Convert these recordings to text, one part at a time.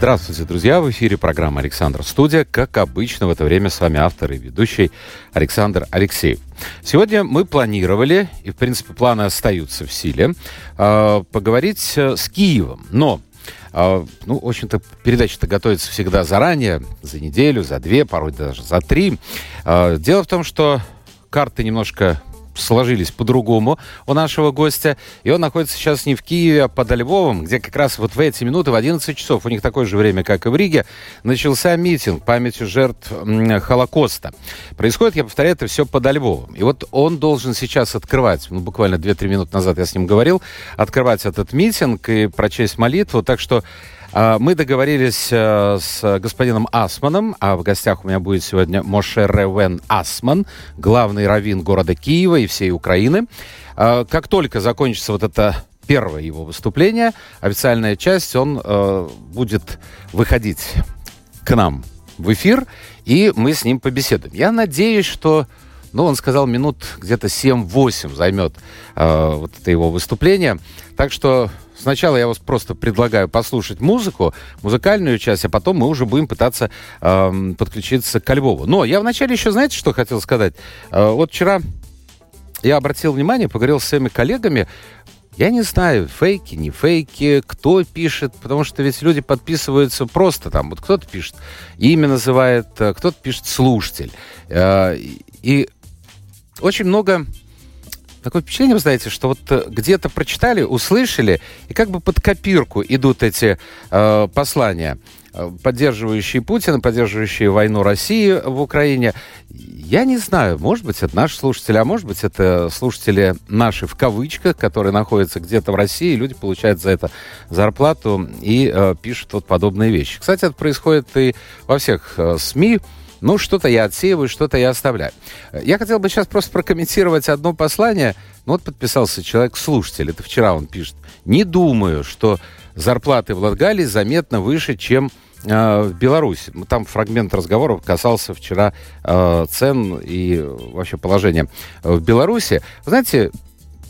Здравствуйте, друзья! В эфире программа «Александр Студия». Как обычно, в это время с вами автор и ведущий Александр Алексеев. Сегодня мы планировали, и, в принципе, планы остаются в силе, э, поговорить э, с Киевом. Но э, ну, в общем-то, передача-то готовится всегда заранее, за неделю, за две, порой даже за три. Дело в том, что карты немножко сложились по-другому у нашего гостя. И он находится сейчас не в Киеве, а под Львовом, где как раз вот в эти минуты, в 11 часов, у них такое же время, как и в Риге, начался митинг памятью жертв Холокоста. Происходит, я повторяю, это все под Львовом. И вот он должен сейчас открывать, ну, буквально 2-3 минуты назад я с ним говорил, открывать этот митинг и прочесть молитву. Так что мы договорились э, с господином Асманом, а в гостях у меня будет сегодня Моше Ревен Асман, главный раввин города Киева и всей Украины. А, как только закончится вот это первое его выступление, официальная часть, он э, будет выходить к нам в эфир, и мы с ним побеседуем. Я надеюсь, что ну, он сказал, минут где-то 7-8 займет э, вот это его выступление. Так что Сначала я вас просто предлагаю послушать музыку, музыкальную часть, а потом мы уже будем пытаться э, подключиться к Львову. Но я вначале еще, знаете, что хотел сказать? Э, вот вчера я обратил внимание, поговорил с своими коллегами, я не знаю, фейки, не фейки, кто пишет, потому что ведь люди подписываются просто там. Вот кто-то пишет, имя называет, э, кто-то пишет слушатель. Э, и очень много Такое впечатление, вы знаете, что вот э, где-то прочитали, услышали, и как бы под копирку идут эти э, послания, э, поддерживающие Путина, поддерживающие войну России в Украине. Я не знаю, может быть, это наши слушатели, а может быть, это слушатели наши в кавычках, которые находятся где-то в России, люди получают за это зарплату и э, пишут вот подобные вещи. Кстати, это происходит и во всех э, СМИ, ну, что-то я отсеиваю, что-то я оставляю. Я хотел бы сейчас просто прокомментировать одно послание. Ну, вот подписался человек-слушатель, это вчера он пишет. Не думаю, что зарплаты в Латгалии заметно выше, чем э, в Беларуси. Ну, там фрагмент разговора касался вчера э, цен и вообще положения в Беларуси. знаете,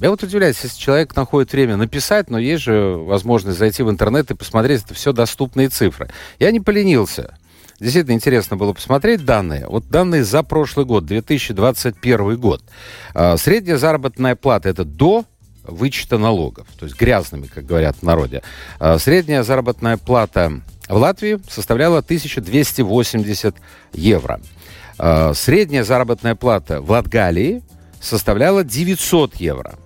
я вот удивляюсь, если человек находит время написать, но есть же возможность зайти в интернет и посмотреть, это все доступные цифры. Я не поленился. Действительно интересно было посмотреть данные. Вот данные за прошлый год, 2021 год. А, средняя заработная плата это до вычета налогов, то есть грязными, как говорят в народе. А, средняя заработная плата в Латвии составляла 1280 евро. А, средняя заработная плата в Латгалии составляла 900 евро.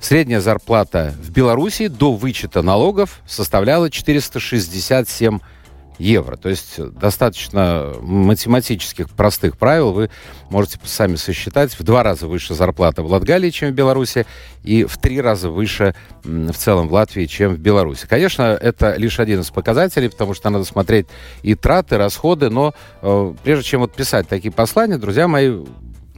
Средняя зарплата в Беларуси до вычета налогов составляла 467 евро евро. То есть достаточно математических простых правил вы можете сами сосчитать. В два раза выше зарплата в Латгалии, чем в Беларуси, и в три раза выше в целом в Латвии, чем в Беларуси. Конечно, это лишь один из показателей, потому что надо смотреть и траты, расходы, но э, прежде чем вот писать такие послания, друзья мои,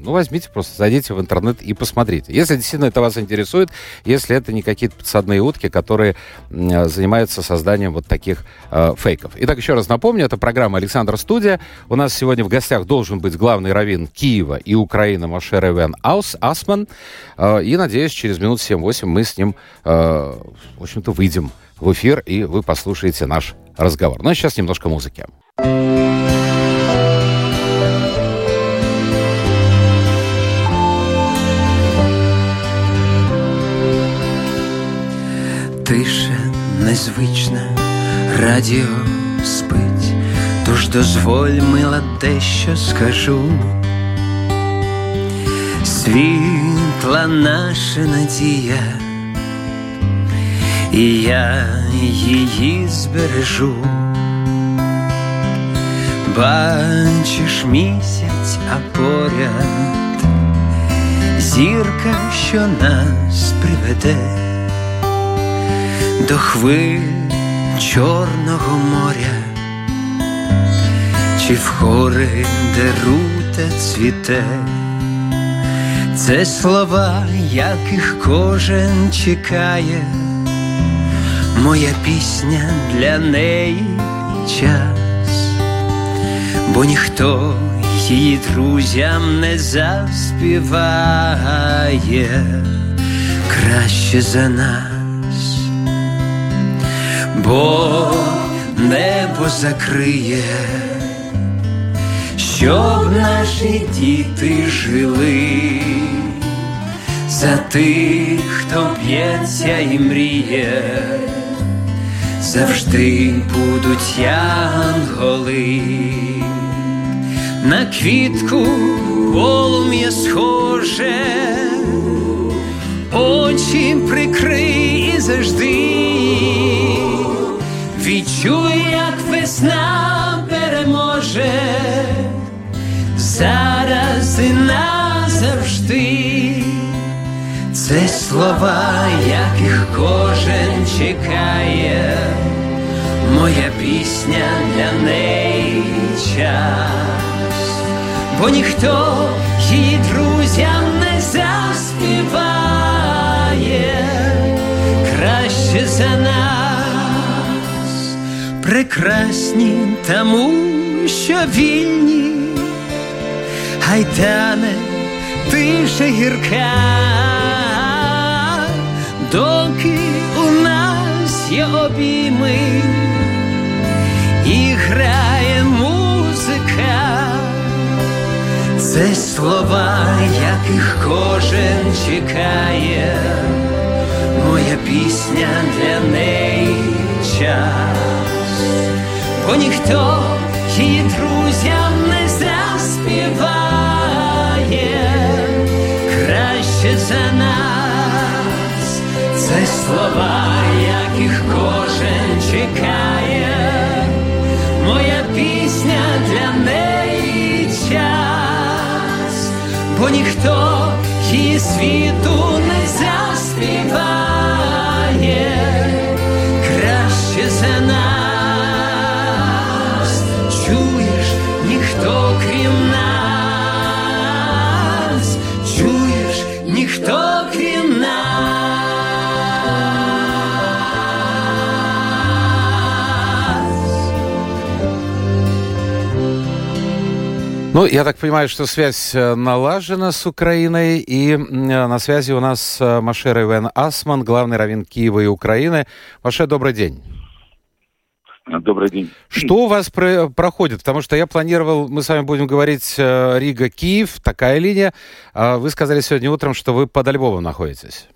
ну, возьмите просто, зайдите в интернет и посмотрите. Если действительно это вас интересует, если это не какие-то подсадные утки, которые э, занимаются созданием вот таких э, фейков. Итак, еще раз напомню, это программа «Александр Студия». У нас сегодня в гостях должен быть главный раввин Киева и Украины Моше Ревен Аус, Асман. Э, и, надеюсь, через минут 7-8 мы с ним, э, в общем-то, выйдем в эфир, и вы послушаете наш разговор. Ну, а сейчас немножко музыки. тише незвична, радіо спить, тож дозволь, мила, дещо скажу. Світла наша надія, і я її збережу. Бачиш місяць, а поряд зірка, що нас приведе До хвиль Чорного моря, чи в хори, де рута цвіте, Це слова, яких кожен чекає, моя пісня для неї час, бо ніхто її друзям не заспіває. Краще за нас, бо небо закриє, щоб наші діти жили. За тих, хто б'ється і мріє, завжди будуть янголи на квітку полум'я схоже, очі прикрий завжди, слова, яких кожен чекає, моя пісня для неї час, бо ніхто її друзям не заспіває. Краще за нас, прекрасні тому, що вільні, гайтане тиша гірка доки у нас є обійми і грає музика, це слова, яких кожен чекає, моя пісня для неї час, бо ніхто її друзям не заспіває. Краще за нас це слова, яких кожен чекає, моя пісня для неї час, бо ніхто її світу не заспіває Ну, я так понимаю, что связь э, налажена с Украиной, и э, на связи у нас э, Машер Ивен Асман, главный раввин Киева и Украины. Маше, добрый день. Добрый день. Что у вас про проходит? Потому что я планировал, мы с вами будем говорить Рига-Киев, такая линия. А вы сказали сегодня утром, что вы под Львовом находитесь.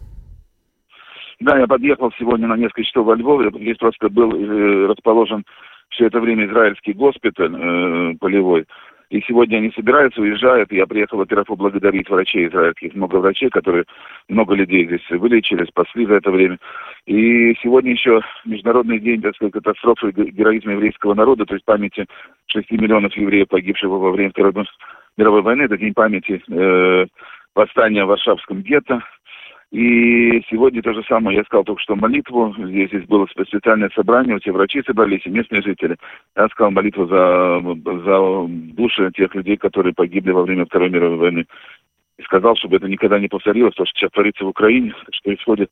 Да, я подъехал сегодня на несколько часов во Львов. Здесь просто был э, расположен все это время израильский госпиталь э, полевой. И сегодня они собираются, уезжают. Я приехал, во-первых, поблагодарить врачей израильских. Много врачей, которые много людей здесь вылечили, спасли за это время. И сегодня еще Международный день, так сказать, катастрофы героизма еврейского народа, то есть памяти 6 миллионов евреев, погибших во время Второй мировой войны. Это день памяти э, восстания в Варшавском гетто. И сегодня то же самое, я сказал только что молитву, здесь, здесь было специальное собрание, все врачи собрались, и местные жители. Я сказал молитву за, за души тех людей, которые погибли во время Второй мировой войны. И сказал, чтобы это никогда не повторилось, то, что сейчас творится в Украине, что происходит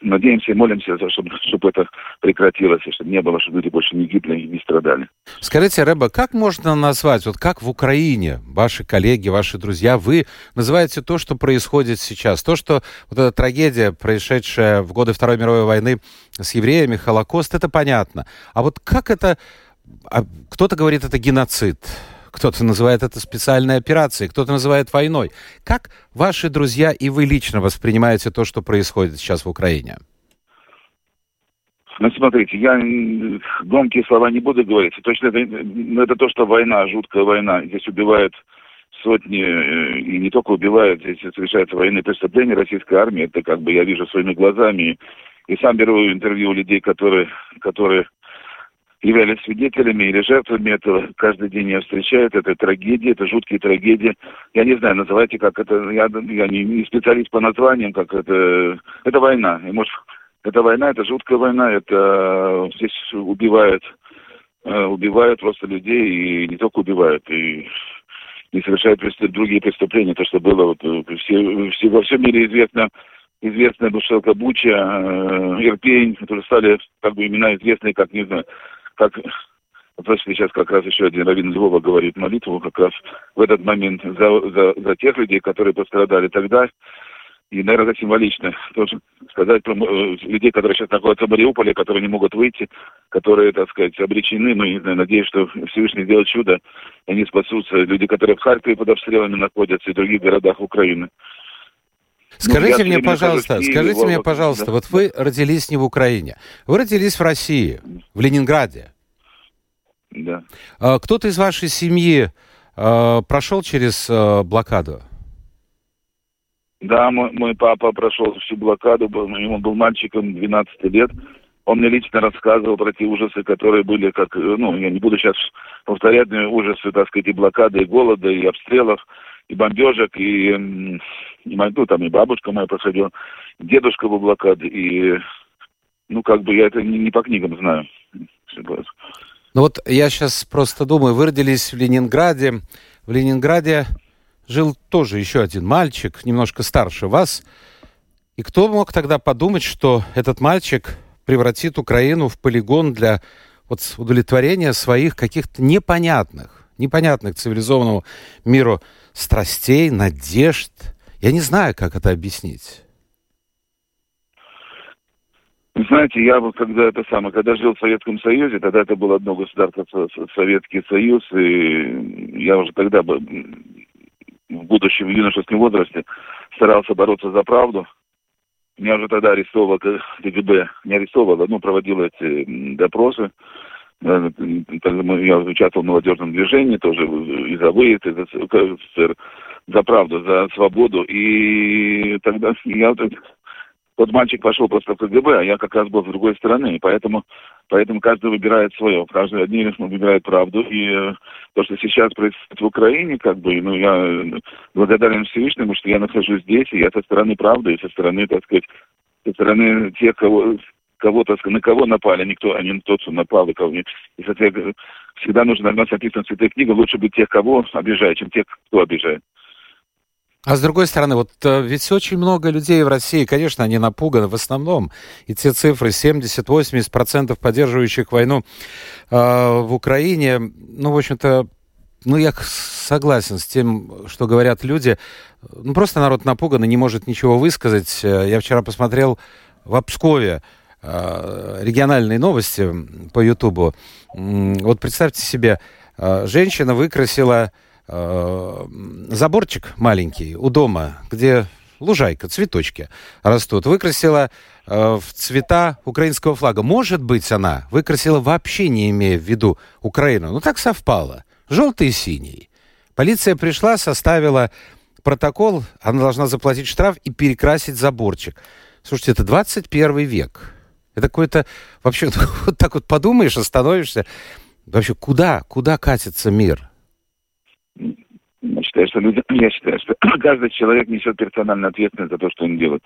надеемся и молимся, чтобы, чтобы это прекратилось, и чтобы не было, чтобы люди больше не гибли и не страдали. Скажите, Рэба, как можно назвать, вот как в Украине ваши коллеги, ваши друзья, вы называете то, что происходит сейчас, то, что вот эта трагедия, происшедшая в годы Второй мировой войны с евреями, Холокост, это понятно. А вот как это... А кто-то говорит, это геноцид, кто-то называет это специальной операцией, кто-то называет войной. Как ваши друзья и вы лично воспринимаете то, что происходит сейчас в Украине? Ну, смотрите, я громкие слова не буду говорить. Точно это, это то, что война, жуткая война. Здесь убивают сотни, и не только убивают, здесь совершаются военные преступления российской армии. Это как бы я вижу своими глазами. И сам беру интервью у людей, которые, которые являлись свидетелями или жертвами этого. Каждый день я встречаю это трагедии, это жуткие трагедии. Я не знаю, называйте как это, я, я не, не специалист по названиям, как это, это война. И может, это война, это жуткая война, это здесь убивают, убивают просто людей, и не только убивают, и и совершают другие преступления. То, что было вот, все, все, во всем мире известно, известная Бушелка Буча, э, Ирпень, которые стали как бы имена известные, как, не знаю, как вот сейчас как раз еще один раввин Львова говорит молитву как раз в этот момент за, за, за тех людей, которые пострадали тогда. И, наверное, это символично. Тоже сказать про э, людей, которые сейчас находятся в Мариуполе, которые не могут выйти, которые, так сказать, обречены. Ну, не знаю, надеюсь, что Всевышний сделает чудо, и они спасутся. Люди, которые в Харькове под обстрелами находятся и в других городах Украины. Скажите ну, мне, пожалуйста, России, скажите его, мне, пожалуйста, да. вот вы родились не в Украине, вы родились в России, в Ленинграде. Да. А, кто-то из вашей семьи а, прошел через а, блокаду? Да, мой, мой папа прошел всю блокаду, ему был мальчиком 12 лет. Он мне лично рассказывал про те ужасы, которые были, как, ну, я не буду сейчас повторять, но ужасы, так сказать, и блокады, и голода, и обстрелов, и бомбежек, и, и ну, там и бабушка моя проходила, дедушка был блокады, и, ну, как бы я это не, не по книгам знаю. Ну вот я сейчас просто думаю, вы родились в Ленинграде, в Ленинграде жил тоже еще один мальчик, немножко старше вас. И кто мог тогда подумать, что этот мальчик превратит Украину в полигон для вот удовлетворения своих каких-то непонятных, непонятных цивилизованному миру страстей, надежд? Я не знаю, как это объяснить. Знаете, я вот когда это самое, когда жил в Советском Союзе, тогда это было одно государство, Советский Союз, и я уже тогда в будущем в юношеском возрасте старался бороться за правду. Меня уже тогда арестовывало КГБ, не арестовывало, ну, проводило эти допросы. Э, я участвовал в молодежном движении тоже и за выезд, и за СССР, за правду, за свободу. И тогда я тот мальчик пошел просто в КГБ, а я как раз был с другой стороны. И поэтому, поэтому каждый выбирает свое. Каждый одни выбирает правду. И э, то, что сейчас происходит в Украине, как бы, ну, я э, благодарен Всевышнему, что я нахожусь здесь, и я со стороны правды, и со стороны, так сказать, со стороны тех, кого, кого так сказать, на кого напали, никто, а не тот, кто напал, и кого нет. И, соответственно, всегда нужно, нас написано в Святой лучше быть тех, кого обижают, чем тех, кто обижает. А с другой стороны, вот э, ведь очень много людей в России, конечно, они напуганы в основном. И те цифры 70-80% поддерживающих войну э, в Украине, ну, в общем-то, ну, я согласен с тем, что говорят люди. Ну, просто народ напуган и не может ничего высказать. Э, я вчера посмотрел в Обскове региональные новости по Ютубу. Вот представьте себе, э, женщина выкрасила э, заборчик маленький у дома, где лужайка, цветочки растут, выкрасила э, в цвета украинского флага. Может быть, она выкрасила вообще не имея в виду Украину. Ну, так совпало. Желтый и синий. Полиция пришла, составила протокол, она должна заплатить штраф и перекрасить заборчик. Слушайте, это 21 век. Это какой-то... Вообще, вот так вот подумаешь, остановишься. Вообще, куда, куда катится мир? Я считаю, что люди, я считаю, что каждый человек несет персональную ответственность за то, что он делает.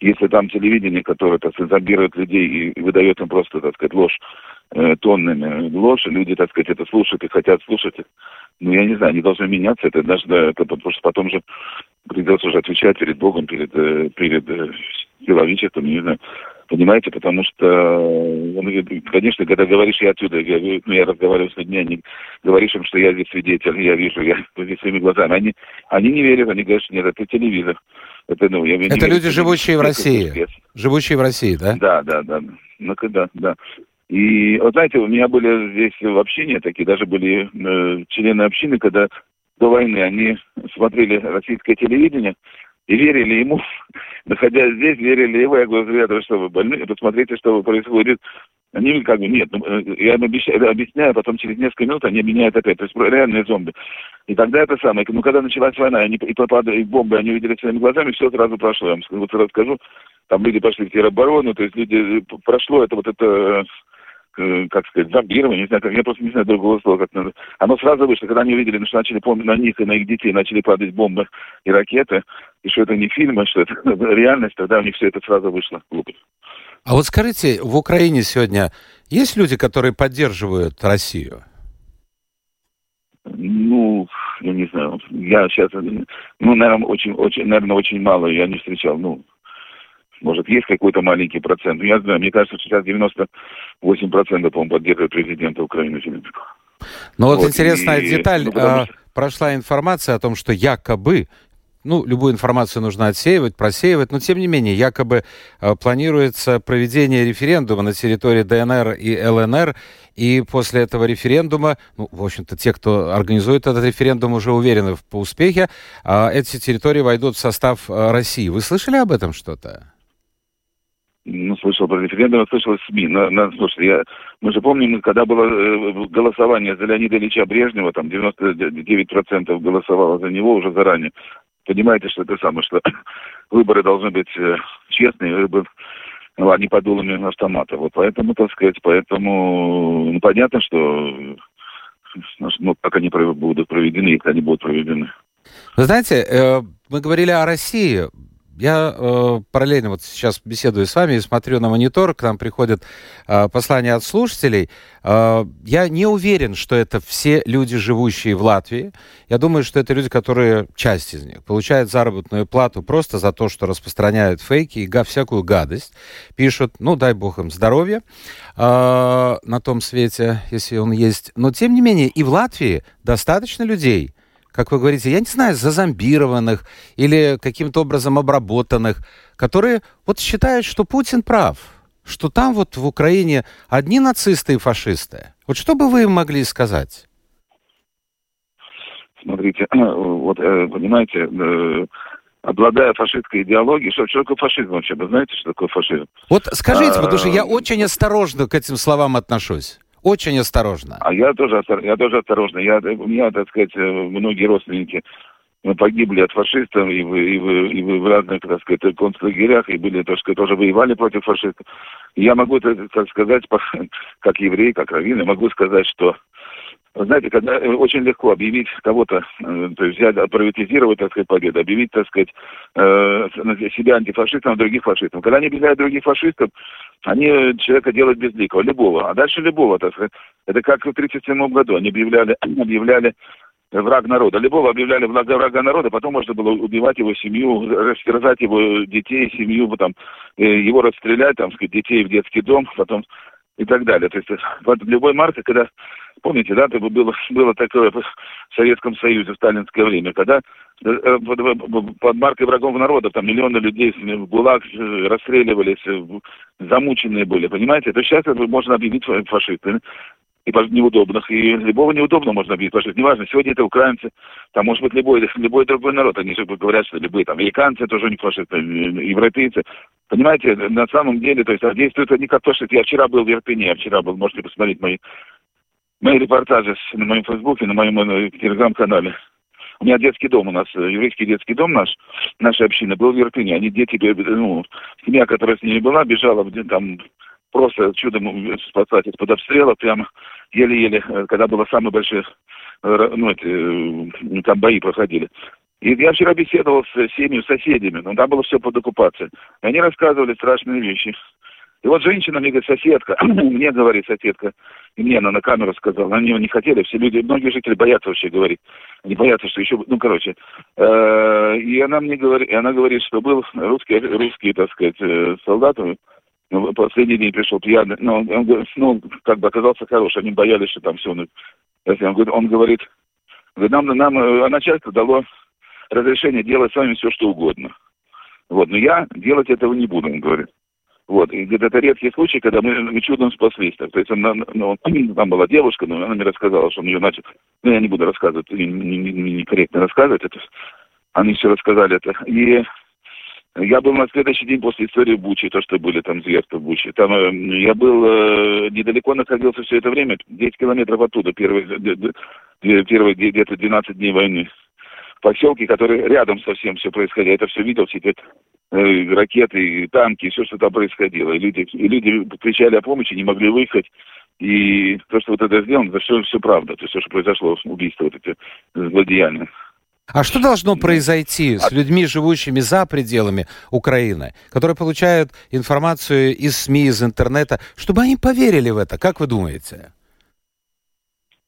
Если там телевидение, которое, так сказать, людей и, выдает им просто, так сказать, ложь э, тоннами ложь, люди, так сказать, это слушают и хотят слушать, ну, я не знаю, они должны меняться, это даже, да, это, потому что потом же придется уже отвечать перед Богом, перед, э, перед э, силовичеством, не знаю. Понимаете, потому что, ну, конечно, когда говоришь, я отсюда, я, ну, я разговариваю с людьми, они говоришь им, что я здесь свидетель, я вижу, я здесь своими глазами. Они, они не верят, они говорят, что нет, это телевизор. Это, ну, я, это люди, верю, живущие в России. Живущие в России, да? Да, да, да. Ну, да, да. И, вот знаете, у меня были здесь в общении такие, даже были э, члены общины, когда до войны они смотрели российское телевидение, и верили ему, находясь здесь, верили ему. Я говорю, ребята, что вы больны? Посмотрите, что происходит. Они как бы, нет, ну, э, я им объясняю, объясняю, потом через несколько минут они меняют опять. То есть реальные зомби. И тогда это самое. Ну, когда началась война, они и попадали, и бомбы, они увидели своими глазами, все сразу прошло. Я вам вот сразу скажу, там люди пошли в тероборону, то есть люди, э, прошло это вот это Э, как сказать, зомбирование, не знаю, как, я просто не знаю другого слова, как надо. Оно сразу вышло, когда они увидели, что начали помнить на них и на их детей начали падать бомбы и ракеты, и что это не фильмы, что это реальность, тогда у них все это сразу вышло глупость. А вот скажите, в Украине сегодня есть люди, которые поддерживают Россию? Ну, я не знаю, я сейчас, ну, наверное, очень, очень, наверное, очень мало я не встречал, ну, может, есть какой-то маленький процент. Я знаю, мне кажется, сейчас 98% по-моему, поддерживают президента Украины Зеленского. Ну вот, вот интересная и, деталь. Ну, а, что... Прошла информация о том, что якобы ну, любую информацию нужно отсеивать, просеивать, но тем не менее, якобы э, планируется проведение референдума на территории ДНР и ЛНР, и после этого референдума, ну, в общем-то, те, кто организует этот референдум, уже уверены в по успехе, э, эти территории войдут в состав э, России. Вы слышали об этом что-то? Ну, слышал про референдум, слышал из СМИ. На, на, слушай, я, мы же помним, когда было э, голосование за Леонида Ильича Брежнева, там 99% голосовало за него уже заранее понимаете, что это самое, что выборы должны быть э, честные, выборы, ну, а не под дулами автомата. Вот поэтому, так сказать, поэтому ну, понятно, что ну, как они будут проведены, если они будут проведены. Вы знаете, э, мы говорили о России. Я э, параллельно вот сейчас беседую с вами и смотрю на монитор, к нам приходят э, послания от слушателей. Э, я не уверен, что это все люди, живущие в Латвии. Я думаю, что это люди, которые, часть из них, получают заработную плату просто за то, что распространяют фейки и га, всякую гадость. Пишут, ну, дай бог им здоровья э, на том свете, если он есть. Но, тем не менее, и в Латвии достаточно людей, как вы говорите, я не знаю, зазомбированных или каким-то образом обработанных, которые вот считают, что Путин прав, что там вот в Украине одни нацисты и фашисты. Вот что бы вы им могли сказать? Смотрите, вот э, понимаете, э, обладая фашистской идеологией, что, что такое фашизм вообще? Вы знаете, что такое фашизм? Вот скажите, а, потому что я очень осторожно к этим словам отношусь. Очень осторожно. А я тоже, я тоже осторожно. Я, у меня, так сказать, э, многие родственники погибли от фашистов и в, и в, и в разных, так сказать, концлагерях, и были, так сказать, тоже воевали против фашистов. я могу, так сказать, как еврей, как раввин, могу сказать, что знаете, когда э, очень легко объявить кого-то, э, то есть взять, приватизировать, так сказать, победу, объявить, так сказать, э, себя антифашистом, других фашистов. Когда они объявляют других фашистов, они человека делают безликого, любого. А дальше любого, так сказать. Это как в 1937 году они объявляли, объявляли враг народа. Любого объявляли врага, врага народа, потом можно было убивать его семью, растерзать его детей, семью, потом его расстрелять, там, сказать, детей в детский дом, потом и так далее. То есть вот любой марка, когда, помните, да, это было, было такое в Советском Союзе в сталинское время, когда э, под маркой врагов народа там миллионы людей в ГУЛАГ э, расстреливались, э, замученные были, понимаете? То сейчас это можно объявить фашистами и неудобных, и любого неудобного можно объявить, что неважно, сегодня это украинцы, там может быть любой, любой другой народ, они же говорят, что любые там американцы тоже не фашисты, европейцы, Понимаете, на самом деле, то есть а действуют они как что я вчера был в Ирпене, я вчера был, можете посмотреть мои, мои репортажи на моем фейсбуке, на моем э, телеграм-канале. У меня детский дом у нас, э, еврейский детский дом наш, наша община был в Ирпене. Они дети, э, ну, семья, которая с ними была, бежала там просто чудом спасать из-под обстрела, прямо еле-еле, когда было самые большие, ну, эти, там бои проходили. И я вчера беседовал с семьей, соседями, но там было все под оккупацией. И они рассказывали страшные вещи. И вот женщина мне говорит, соседка, мне говорит соседка, и мне она на камеру сказала, они не хотели, все люди, многие жители боятся вообще говорить, они боятся, что еще, ну, короче, э, и она мне говорит, и она говорит, что был русский, русский, так сказать, э, солдат, ну, последний день пришел пьяный, но он, он, ну, как бы оказался хороший, они боялись, что там все, ну, он, говорит, он говорит, нам, нам э, начальство дало разрешение делать с вами все, что угодно. Вот, но я делать этого не буду, он говорит. Вот, и говорит, это редкий случай, когда мы, мы чудом спаслись. Так. То есть он, ну, там была девушка, но она мне рассказала, что он ее начал... Ну, я не буду рассказывать, некорректно не, не рассказывать это. Они все рассказали это. И я был на следующий день после истории Бучи, то, что были там зверства в Бучи. Там э, я был э, недалеко находился все это время, 10 километров оттуда, первые, первые где-то 12 дней войны поселке, который рядом совсем все происходило. Я это все видел, все ракеты, и танки, и все, что там происходило. И люди, и люди кричали о помощи, не могли выехать. И то, что вот это сделано, это все, все правда. То есть все, что произошло, убийство, вот эти злодеяния. А что должно произойти с людьми, живущими за пределами Украины, которые получают информацию из СМИ, из интернета, чтобы они поверили в это? Как вы думаете?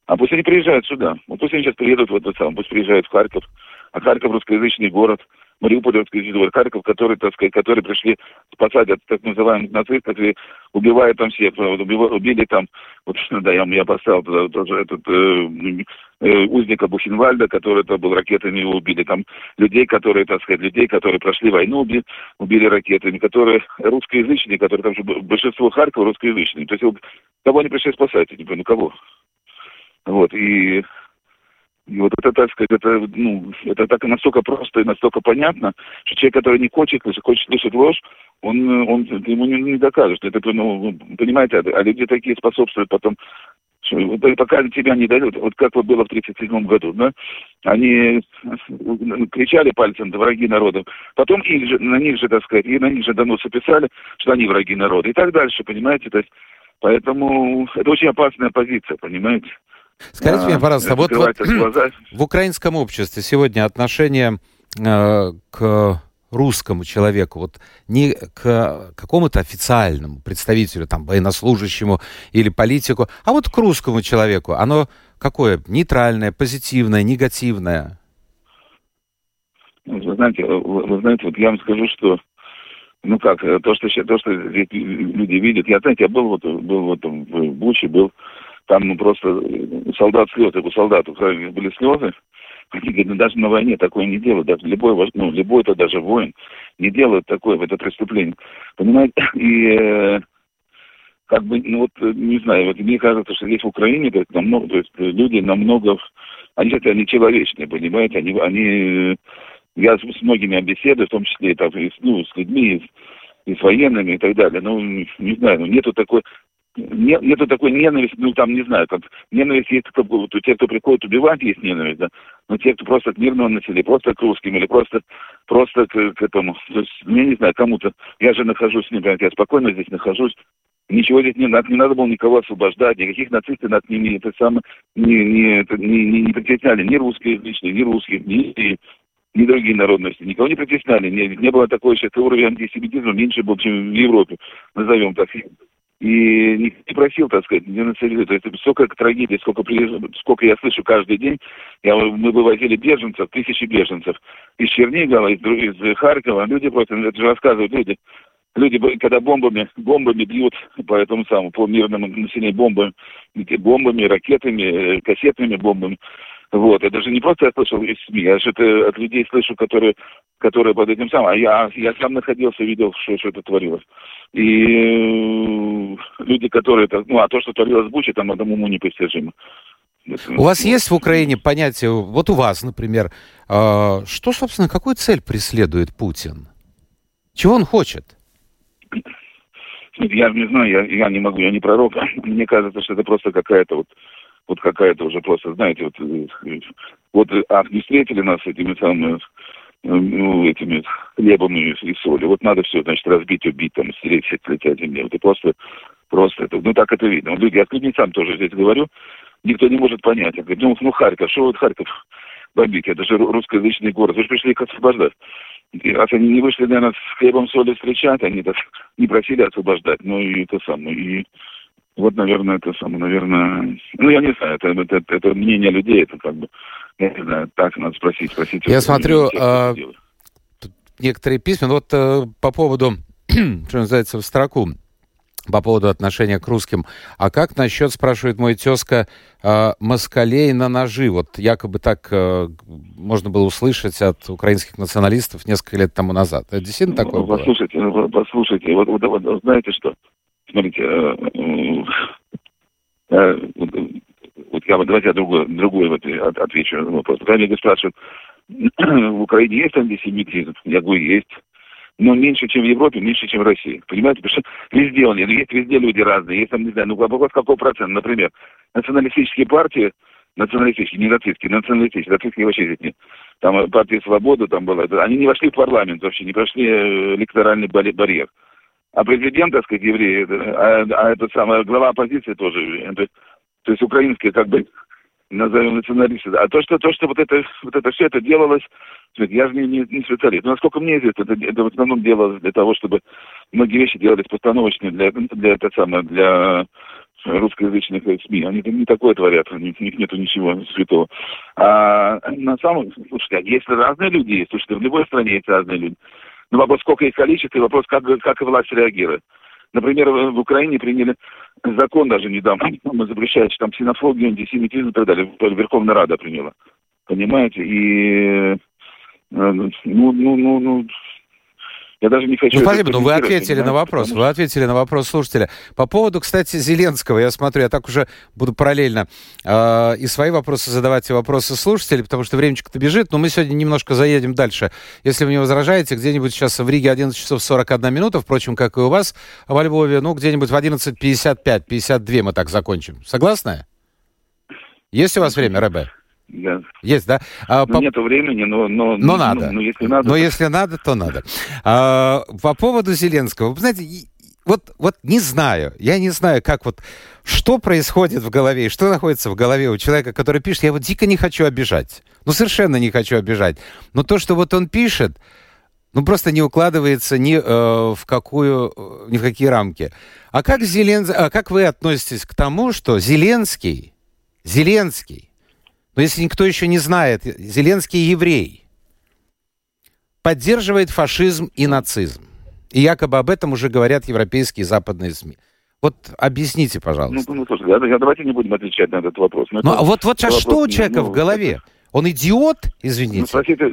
А пусть они приезжают сюда. Вот пусть они сейчас приедут в этот самый, пусть приезжают в Харьков. А Харьков русскоязычный город. Русскоязычный город. Харьков, который, так сказать, которые пришли спасать от так называемых нацистов и убивают там всех. Убивали, убили там, вот, да, я, я поставил туда тоже этот э, э, узника Бухенвальда, который это был ракетами его убили. Там людей, которые, так сказать, людей, которые прошли войну, убили, убили ракетами, которые русскоязычные, которые там же большинство Харькова русскоязычные. То есть кого они пришли спасать? Я не понимаю, ну кого? Вот, и, и вот это, так сказать, это, ну, это так и настолько просто и настолько понятно, что человек, который не хочет слышать, хочет слышать ложь, он, он ему не, не докажет. Это, ну, понимаете, а, а люди такие способствуют потом пока тебя не дают, вот как вот было в 1937 году, да, они кричали пальцем, враги народа, потом их же, на них же, так сказать, и на них же доносы писали, что они враги народа, и так дальше, понимаете, то есть, поэтому это очень опасная позиция, понимаете. Скажите а, мне, пожалуйста, вот, вот в украинском обществе сегодня отношение э, к русскому человеку, вот не к какому-то официальному представителю, там, военнослужащему или политику, а вот к русскому человеку, оно какое? Нейтральное, позитивное, негативное? Вы знаете, вы, вы знаете, вот я вам скажу, что ну как, то, что, то, что люди видят, я, знаете, я был вот, был вот в Буче, был там ну, просто у солдат слезы, у солдат были слезы. Они говорят, ну даже на войне такое не делают, даже любой, ну, любой это даже воин не делает такое, в это преступление. Понимаете? И э, как бы, ну вот, не знаю, вот мне кажется, что здесь в Украине, есть, намного, то есть люди намного, они, кстати, они человечные, понимаете, они, они, я с многими беседую, в том числе там, и, ну, с людьми, и и с военными и так далее, ну, не знаю, ну, нету такой, нет, нету такой ненависти, ну там не знаю, как ненависть есть как вот, у тех, кто приходит убивать, есть ненависть, да, но те, кто просто к мирному населению, просто к русским или просто, просто к, к этому, то есть, я не знаю, кому-то, я же нахожусь я спокойно здесь нахожусь, ничего здесь не надо, не надо было никого освобождать, никаких нацистов над ними это самое, не, не, не, не, не притесняли ни русские личные, ни русские, ни, ни другие народности, никого не притесняли, не, не было такой сейчас уровень антисемитизма меньше был, чем в Европе, назовем так и не, просил, так сказать, не национализировать. То есть столько трагедий, сколько, сколько я слышу каждый день. Я, мы вывозили беженцев, тысячи беженцев из Чернигова, из, из Харькова. Люди просто, это же рассказывают люди. Люди, когда бомбами, бомбами бьют по этому самому, по мирному населению бомбами, бомбами, ракетами, э, кассетными бомбами. Вот, это же не просто я слышал из СМИ, я же это от людей слышу, которые, которые под этим самым. А я, я сам находился, видел, что, что это творилось. И э, люди, которые... Ну, а то, что творилось в Буче, там одному уму непостижимо. У вас есть в Украине понятие, вот у вас, например, э, что, собственно, какую цель преследует Путин? Чего он хочет? Я не знаю, я, я не могу, я не пророк. Мне кажется, что это просто какая-то вот вот какая-то уже просто, знаете, вот, э, вот а не встретили нас этими самыми ну, этими хлебами и солью. Вот надо все, значит, разбить, убить, там, стереть все лица земли. Вот и просто, просто это, ну, так это видно. Вот люди, я сам тоже здесь говорю, никто не может понять. Я говорю, ну, ну, Харьков, что вот Харьков бомбить? Это же русскоязычный город. Вы же пришли их освобождать. И раз они не вышли, наверное, с хлебом солью встречать, они так не просили освобождать. Ну, и это самое. И вот, наверное, это самое, наверное... Ну, я не знаю, это, это, это, мнение людей, это как бы я не знаю, так надо спросить, спросить. Я смотрю, э, некоторые письма, ну вот э, по поводу, что называется, в строку, по поводу отношения к русским. А как насчет, спрашивает мой тезка, э, москалей на ножи? Вот якобы так э, можно было услышать от украинских националистов несколько лет тому назад. Это действительно ну, такое послушайте, было? Послушайте, вот, вот, вот знаете что? Смотрите, э, э, э, вот я, давайте я другой, другой вот отвечу на вопрос. Меня спрашивают, в Украине есть антисемитизм? Я говорю, есть. Но меньше, чем в Европе, меньше, чем в России. Понимаете? Потому что везде он, есть везде люди разные. Есть там, не знаю, ну вопрос какого процента. Например, националистические партии, националистические, не нацистские, националистические, нацистские вообще здесь нет. Там партия «Свобода» там была. Они не вошли в парламент вообще, не прошли электоральный барьер. А президент, так сказать, евреи, а, а это самая глава оппозиции тоже. То есть то есть украинские, как бы, назовем националисты. А то, что, то, что вот это, вот это все это делалось, я же не, не, не специалист. Но насколько мне известно, это, это в основном делалось для того, чтобы многие вещи делались постановочные для, для, это самое, для русскоязычных СМИ. Они не такое творят, у них нету ничего святого. А на самом... Слушайте, а если разные люди есть, слушайте, в любой стране есть разные люди. Но вопрос, сколько их количество, и вопрос, как, как власть реагирует. Например, в Украине приняли закон даже недавно, запрещаем там ксенофобию, антисемитизм и так далее. Верховная Рада приняла. Понимаете? И ну, ну, ну, ну, я даже не хочу... Ну, спасибо, но вы ответили на вопрос. Вы ответили на вопрос слушателя. По поводу, кстати, Зеленского, я смотрю, я так уже буду параллельно э, и свои вопросы задавать, и вопросы слушателей, потому что времечко-то бежит, но мы сегодня немножко заедем дальше. Если вы не возражаете, где-нибудь сейчас в Риге 11 часов 41 минута, впрочем, как и у вас во Львове, ну, где-нибудь в 11.55, 52 мы так закончим. Согласны? Есть у вас время, Рэбе? Да. Есть, да? А, ну, по... Нету времени, но... Но, но надо. Ну, ну, если надо... Но то... если надо, то надо. А, по поводу Зеленского. Вы знаете, вот, вот не знаю, я не знаю, как вот, что происходит в голове, что находится в голове у человека, который пишет, я вот дико не хочу обижать. Ну, совершенно не хочу обижать. Но то, что вот он пишет, ну, просто не укладывается ни э, в какую, ни в какие рамки. А как, Зелен... а как вы относитесь к тому, что Зеленский, Зеленский, но если никто еще не знает, Зеленский еврей, поддерживает фашизм и нацизм. И якобы об этом уже говорят европейские и западные СМИ. Вот объясните, пожалуйста. Ну, ну слушай, давайте не будем отвечать на этот вопрос. Но ну, это, а вот, вот сейчас что у человека ну, в голове? Это... Он идиот, извините? Ну, спросите,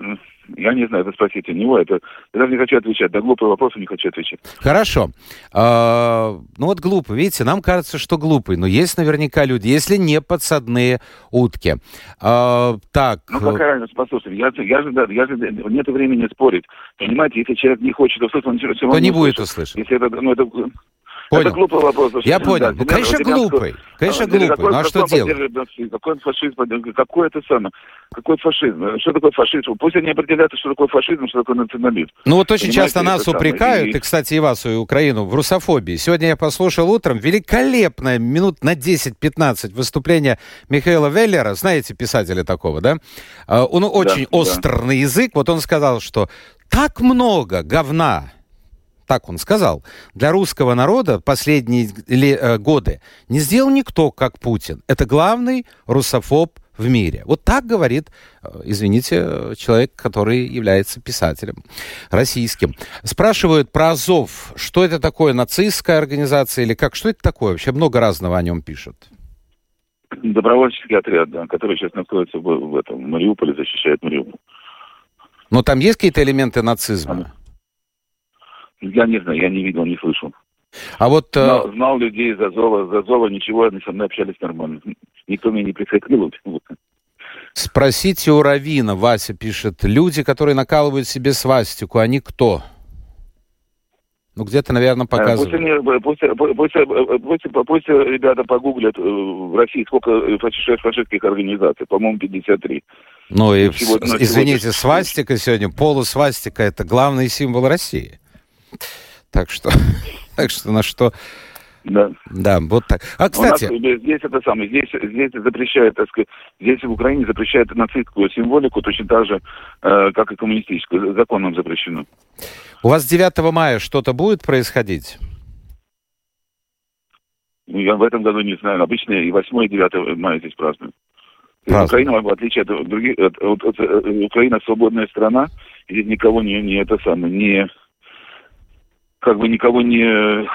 я не знаю, это спросите него. Это, я даже не хочу отвечать. На глупые вопросы не хочу отвечать. Хорошо. А, ну вот глупо. Видите, нам кажется, что глупый. Но есть наверняка люди, если не подсадные утки. А, так. Ну какая разница? Послушайте, я, я, же, я же, нет времени спорить. Понимаете, если человек не хочет услышать, он все равно То не будет услышать. Если это, ну, это, Понял. Это глупый вопрос. Я понял. Ну, конечно, глупый. Конечно, глупый. Какой, ну, а что делать? Какой фашизм? Какой это самое? Какой фашизм? Что такое фашизм? Пусть они определяют, что такое фашизм, что такое национализм. Ну вот очень Понимаете, часто нас упрекают, и... и, кстати, и вас, и Украину, в русофобии. Сегодня я послушал утром великолепное, минут на 10-15 выступление Михаила Веллера, знаете писателя такого, да? А, он очень да, остр да. язык. Вот он сказал, что так много говна так он сказал, для русского народа последние э, годы не сделал никто, как Путин. Это главный русофоб в мире. Вот так говорит, э, извините, человек, который является писателем российским. Спрашивают про Азов. Что это такое, нацистская организация или как? Что это такое? Вообще много разного о нем пишут. Добровольческий отряд, да, который сейчас находится в, в этом в Мариуполе, защищает Мариуполь. Но там есть какие-то элементы нацизма? Я не знаю, я не видел, не слышал. А вот... Э, знал, знал людей из Азова, из Азова ничего, они со мной общались нормально. Никто мне не приходил. Спросите у Равина, Вася пишет, люди, которые накалывают себе свастику, они кто? Ну, где-то, наверное, э, показывают. Пусть, пусть, пусть, пусть, пусть ребята погуглят э, в России, сколько фашистских организаций. По-моему, 53. Ну, и, сегодня, извините, сегодня... свастика сегодня, полусвастика, это главный символ России. Так что, так что на что... Да. Да, вот так. А, кстати... У нас, здесь это самое, здесь, здесь запрещают, так сказать, здесь в Украине запрещают нацистскую символику точно так же, э, как и коммунистическую. Законом запрещено. У вас 9 мая что-то будет происходить? Ну, я в этом году не знаю. Обычно и 8 и 9 мая здесь празднуют. Украина, в отличие от других, от, от, от, от, Украина свободная страна, здесь никого не, не это самое, не как бы никого не э,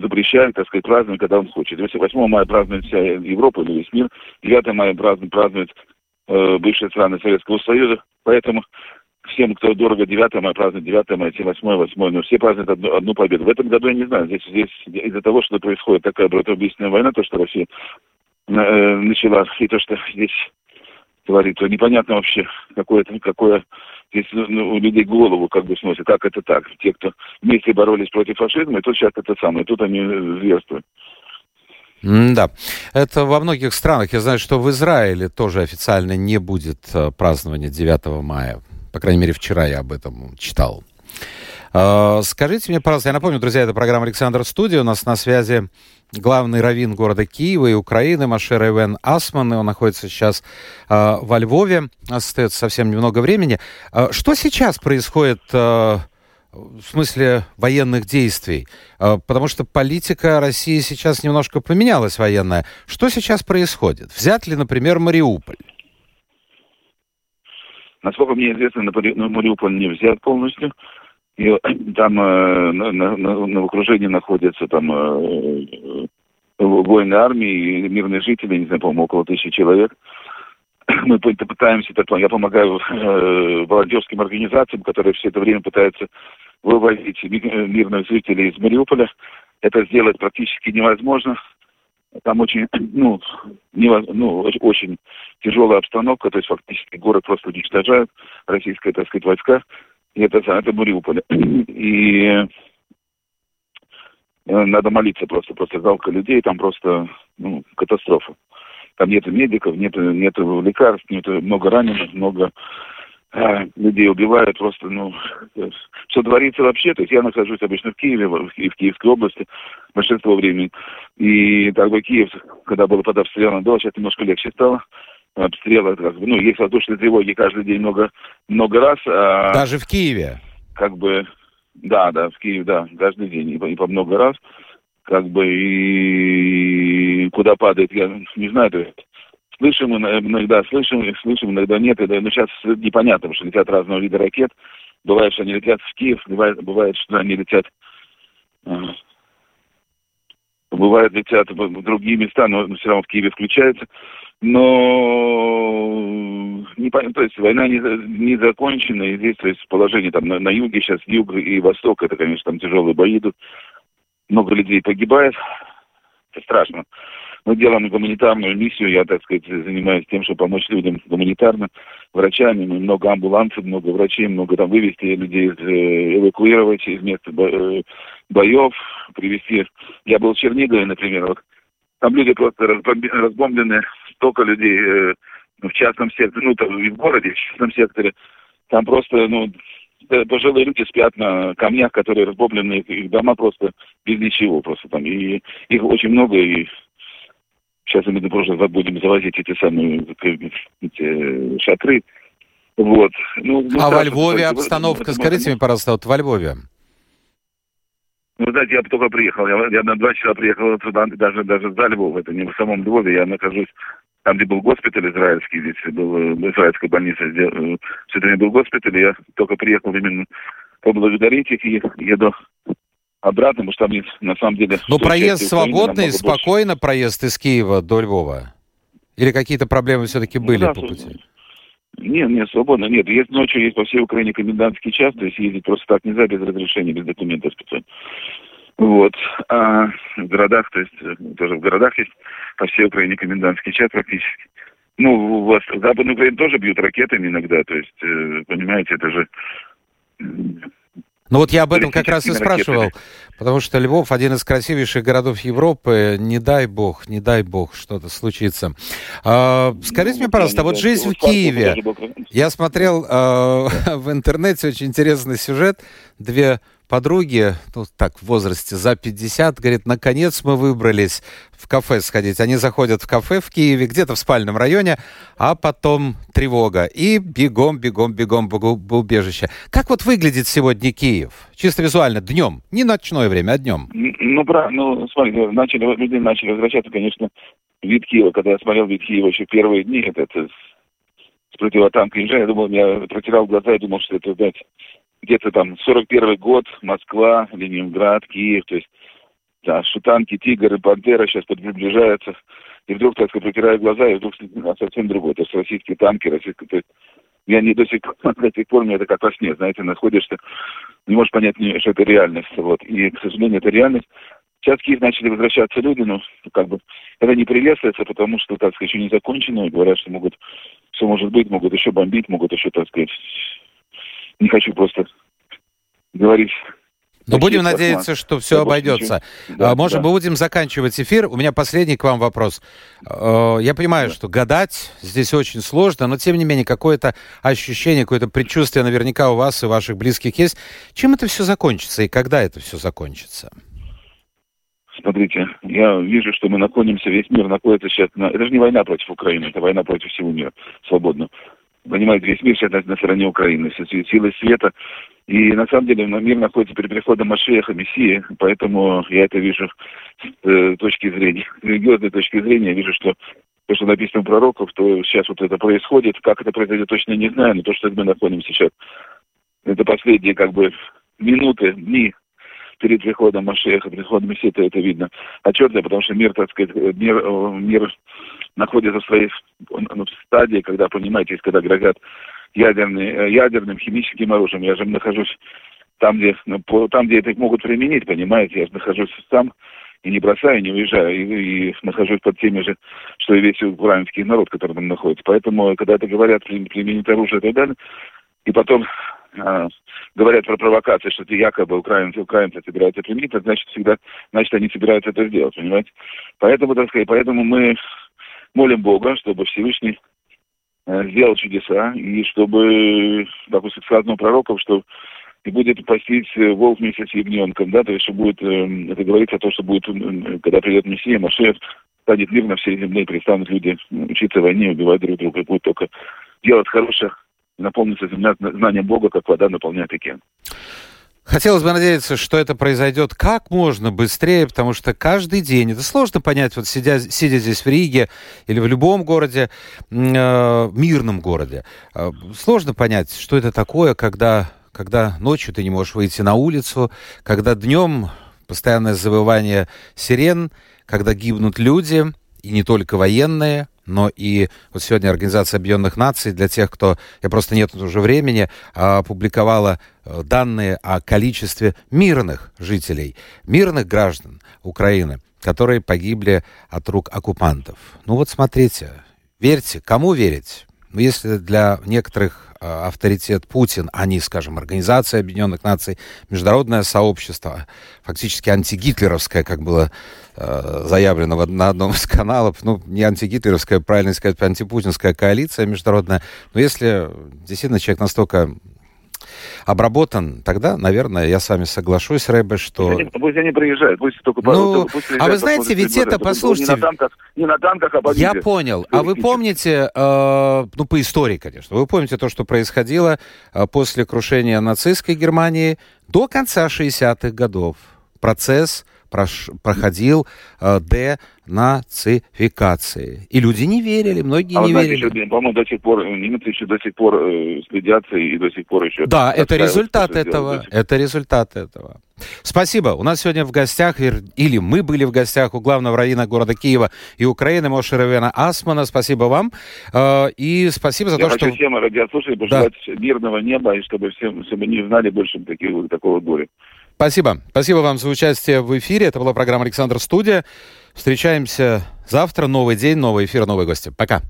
запрещает, так сказать, праздновать, когда он хочет. Если 8 мая празднует вся Европа или весь мир, 9 мая празднует, празднует э, бывшие страны Советского Союза, поэтому всем, кто дорого 9 мая, празднует 9 мая, все 8 8 но все празднуют одну, одну победу. В этом году я не знаю, здесь, здесь из-за того, что происходит такая братоубийственная война, то, что Россия э, начала, и то, что здесь творится, непонятно вообще, какое-то, какое здесь ну, у людей голову как бы сносит, как это так. Те, кто вместе боролись против фашизма, и тут сейчас это самое, тут они зверствуют. Да, это во многих странах. Я знаю, что в Израиле тоже официально не будет э, празднования 9 мая. По крайней мере, вчера я об этом читал. Э, скажите мне, пожалуйста, я напомню, друзья, это программа «Александр Студия». У нас на связи главный раввин города Киева и Украины Машер Эвен Асман. Он находится сейчас э, во Львове. Остается совсем немного времени. Э, что сейчас происходит э, в смысле военных действий? Потому что политика России сейчас немножко поменялась военная. Что сейчас происходит? Взят ли, например, Мариуполь? Насколько мне известно, Мариуполь не взят полностью. И там э, на, на, на, окружении находятся там э, воины армии мирные жители, не знаю, по-моему, около тысячи человек. Мы пытаемся, я помогаю э, волонтерским организациям, которые все это время пытаются вывозить мирных жителей из Мариуполя. Это сделать практически невозможно. Там очень, ну, невоз, ну, очень тяжелая обстановка, то есть фактически город просто уничтожают, российские, так сказать, войска. И это, это Мариуполь. И Э, надо молиться просто, просто жалко людей, там просто ну, катастрофа. Там нету медиков, нету, нету лекарств, нету много раненых, много э, людей убивают просто, ну, что творится вообще, то есть я нахожусь обычно в Киеве, в, в Киевской области большинство времени, и так бы Киев, когда было под обстрелом, было, сейчас немножко легче стало, обстрелы, как бы, ну, есть воздушные тревоги каждый день много, много раз. А, Даже в Киеве? Как бы, да, да, в Киев, да, каждый день, и по, и по много раз. Как бы и куда падает, я не знаю, то есть слышим иногда, слышим, слышим, иногда нет. Это, ну, сейчас непонятно, потому что летят разного вида ракет. Бывает, что они летят в Киев, бывает, бывает что они летят бывает летят в другие места, но все равно в Киеве включается. Но не, то есть война не, не закончена, и здесь то есть положение там на, на юге сейчас, юг и восток, это, конечно, там тяжелые бои идут. Много людей погибает. Это страшно. Мы делаем гуманитарную миссию, я, так сказать, занимаюсь тем, чтобы помочь людям гуманитарно, врачами, много амбулансов, много врачей, много там вывести людей, э, эвакуировать из места э, боев, привести. Я был в Чернигове, например, вот там люди просто разбомблены, столько людей э, в частном секторе, ну, там, и в городе, в частном секторе. Там просто, ну, пожилые люди спят на камнях, которые разбомблены, их дома просто без ничего просто там. И их очень много, и Сейчас мы, просто будем завозить эти самые эти шатры. Вот. Ну, ну, а во Львове это, обстановка, это, скажите мне, пожалуйста, вот во Львове. Ну, знаете, я только приехал, я, я на два часа приехал туда, даже, даже за Львов, это не в самом Львове, я нахожусь там, где был госпиталь израильский, здесь был э, израильская больница, где э, все время был госпиталь, я только приехал именно поблагодарить их и еду обратно, потому что там на самом деле... Ну, проезд свободный, спокойно больше. проезд из Киева до Львова? Или какие-то проблемы все-таки ну были ну, да, по пути? Нет, нет, свободно, нет. Есть ночью, есть по всей Украине комендантский час, то есть ездить просто так нельзя без разрешения, без документов специально. Вот. А в городах, то есть э, тоже в городах есть по всей Украине комендантский час практически. Ну, у вас в Западной Украине тоже бьют ракетами иногда, то есть, э, понимаете, это же ну вот я об этом как раз и спрашивал, потому что Львов один из красивейших городов Европы. Не дай бог, не дай бог что-то случится. А, скажите ну, мне, пожалуйста, вот жизнь в Киеве. Я смотрел а, в интернете очень интересный сюжет. Две подруги, ну так, в возрасте за 50, говорит, наконец мы выбрались в кафе сходить. Они заходят в кафе в Киеве, где-то в спальном районе, а потом тревога. И бегом, бегом, бегом в убежище. Как вот выглядит сегодня Киев? Чисто визуально, днем. Не ночное время, а днем. Ну, правильно. Ну, смотри, начали, люди начали возвращаться, конечно, вид Киева. Когда я смотрел вид Киева еще первые дни, это, это с противотанка я думал, я протирал глаза и думал, что это, опять где-то там 41 год, Москва, Ленинград, Киев, то есть да, шутанки, тигры, пантера сейчас приближаются, и вдруг, так сказать, протираю глаза, и вдруг совсем другое. То есть российские танки, российские... То есть я не до сих, до сих пор, мне это как во сне, знаете, находишься, не можешь понять, что это реальность. Вот. И, к сожалению, это реальность. Сейчас Киев начали возвращаться люди, но как бы это не приветствуется, потому что, так сказать, еще не закончено, и говорят, что могут, все может быть, могут еще бомбить, могут еще, так сказать, не хочу просто говорить но будем надеяться, что все обойдется. Да, Может, да. будем заканчивать эфир. У меня последний к вам вопрос. Э, я понимаю, да. что гадать здесь очень сложно, но тем не менее какое-то ощущение, какое-то предчувствие наверняка у вас и ваших близких есть. Чем это все закончится и когда это все закончится? Смотрите, я вижу, что мы находимся, весь мир находится сейчас на... Это же не война против Украины, это война против всего мира, свободно. Понимаете, весь мир сейчас на стороне Украины, все силы света. И на самом деле мир находится перед приходом Машеха, Мессии, поэтому я это вижу с э, точки зрения, с религиозной точки зрения, я вижу, что то, что написано у пророков, то сейчас вот это происходит. Как это произойдет, точно не знаю, но то, что мы находимся сейчас, это последние как бы минуты, дни перед приходом Машеха, приходом Мессии, это, это видно отчетливо, потому что мир, так сказать, мир, э, мир находится в своей в стадии, когда, понимаете, когда грозят ядерный, э, ядерным химическим оружием. Я же нахожусь там, где, ну, там, где это могут применить, понимаете, я же нахожусь сам и не бросаю, не уезжаю, и, и нахожусь под теми же, что и весь украинский народ, который там находится. Поэтому, когда это говорят, применить оружие и так далее, и потом э, говорят про провокации, что это якобы украинцы, украинцы собираются применить, значит всегда, значит, они собираются это сделать, понимаете? Поэтому, так сказать, поэтому мы молим Бога, чтобы Всевышний э, сделал чудеса, и чтобы, допустим, сказано пророков, что и будет пастись э, волк вместе с ягненком, да, то есть будет, э, это говорится о том, что будет, когда придет Мессия, Машех, станет мир на всей земле, и перестанут люди учиться войне, убивать друг друга, и будут только делать хорошее, наполнится земля знанием Бога, как вода наполняет океан. Хотелось бы надеяться, что это произойдет как можно быстрее, потому что каждый день, это сложно понять, вот сидя, сидя здесь в Риге или в любом городе, э, мирном городе, э, сложно понять, что это такое, когда, когда ночью ты не можешь выйти на улицу, когда днем постоянное завывание сирен, когда гибнут люди, и не только военные, но и вот сегодня Организация Объединенных Наций, для тех, кто, я просто нет уже времени, опубликовала э, данные о количестве мирных жителей, мирных граждан Украины, которые погибли от рук оккупантов. Ну вот смотрите, верьте, кому верить? Ну, если для некоторых авторитет Путин, а не, скажем, Организация Объединенных Наций, международное сообщество, фактически антигитлеровское, как было Э, заявлено на одном из каналов, ну, не антигитлеровская, правильно сказать, антипутинская коалиция международная, но если действительно человек настолько обработан, тогда, наверное, я с вами соглашусь, Рэбе, что... Пусть они, пусть они приезжают, пусть только... Ну, пусть а вы знаете, ведь это, послушайте... Не на танках, не на танках а Я понял. А вы помните, э, ну, по истории, конечно, вы помните то, что происходило э, после крушения нацистской Германии до конца 60-х годов? Процесс прош, проходил э, денацификации. И люди не верили, многие а не верили. Еще, по-моему, до сих пор, э, немцы еще до сих пор э, следятся и до сих пор еще... Да, это результат этого, это результат этого. Спасибо. У нас сегодня в гостях, или мы были в гостях у главного раввина города Киева и Украины Моше Равена Асмана. Спасибо вам. Э, и спасибо за Я то, хочу что... всем радиослушателям пожелать да. мирного неба, и чтобы всем, чтобы не знали больше таких, такого горя. Спасибо. Спасибо вам за участие в эфире. Это была программа «Александр Студия». Встречаемся завтра. Новый день, новый эфир, новые гости. Пока.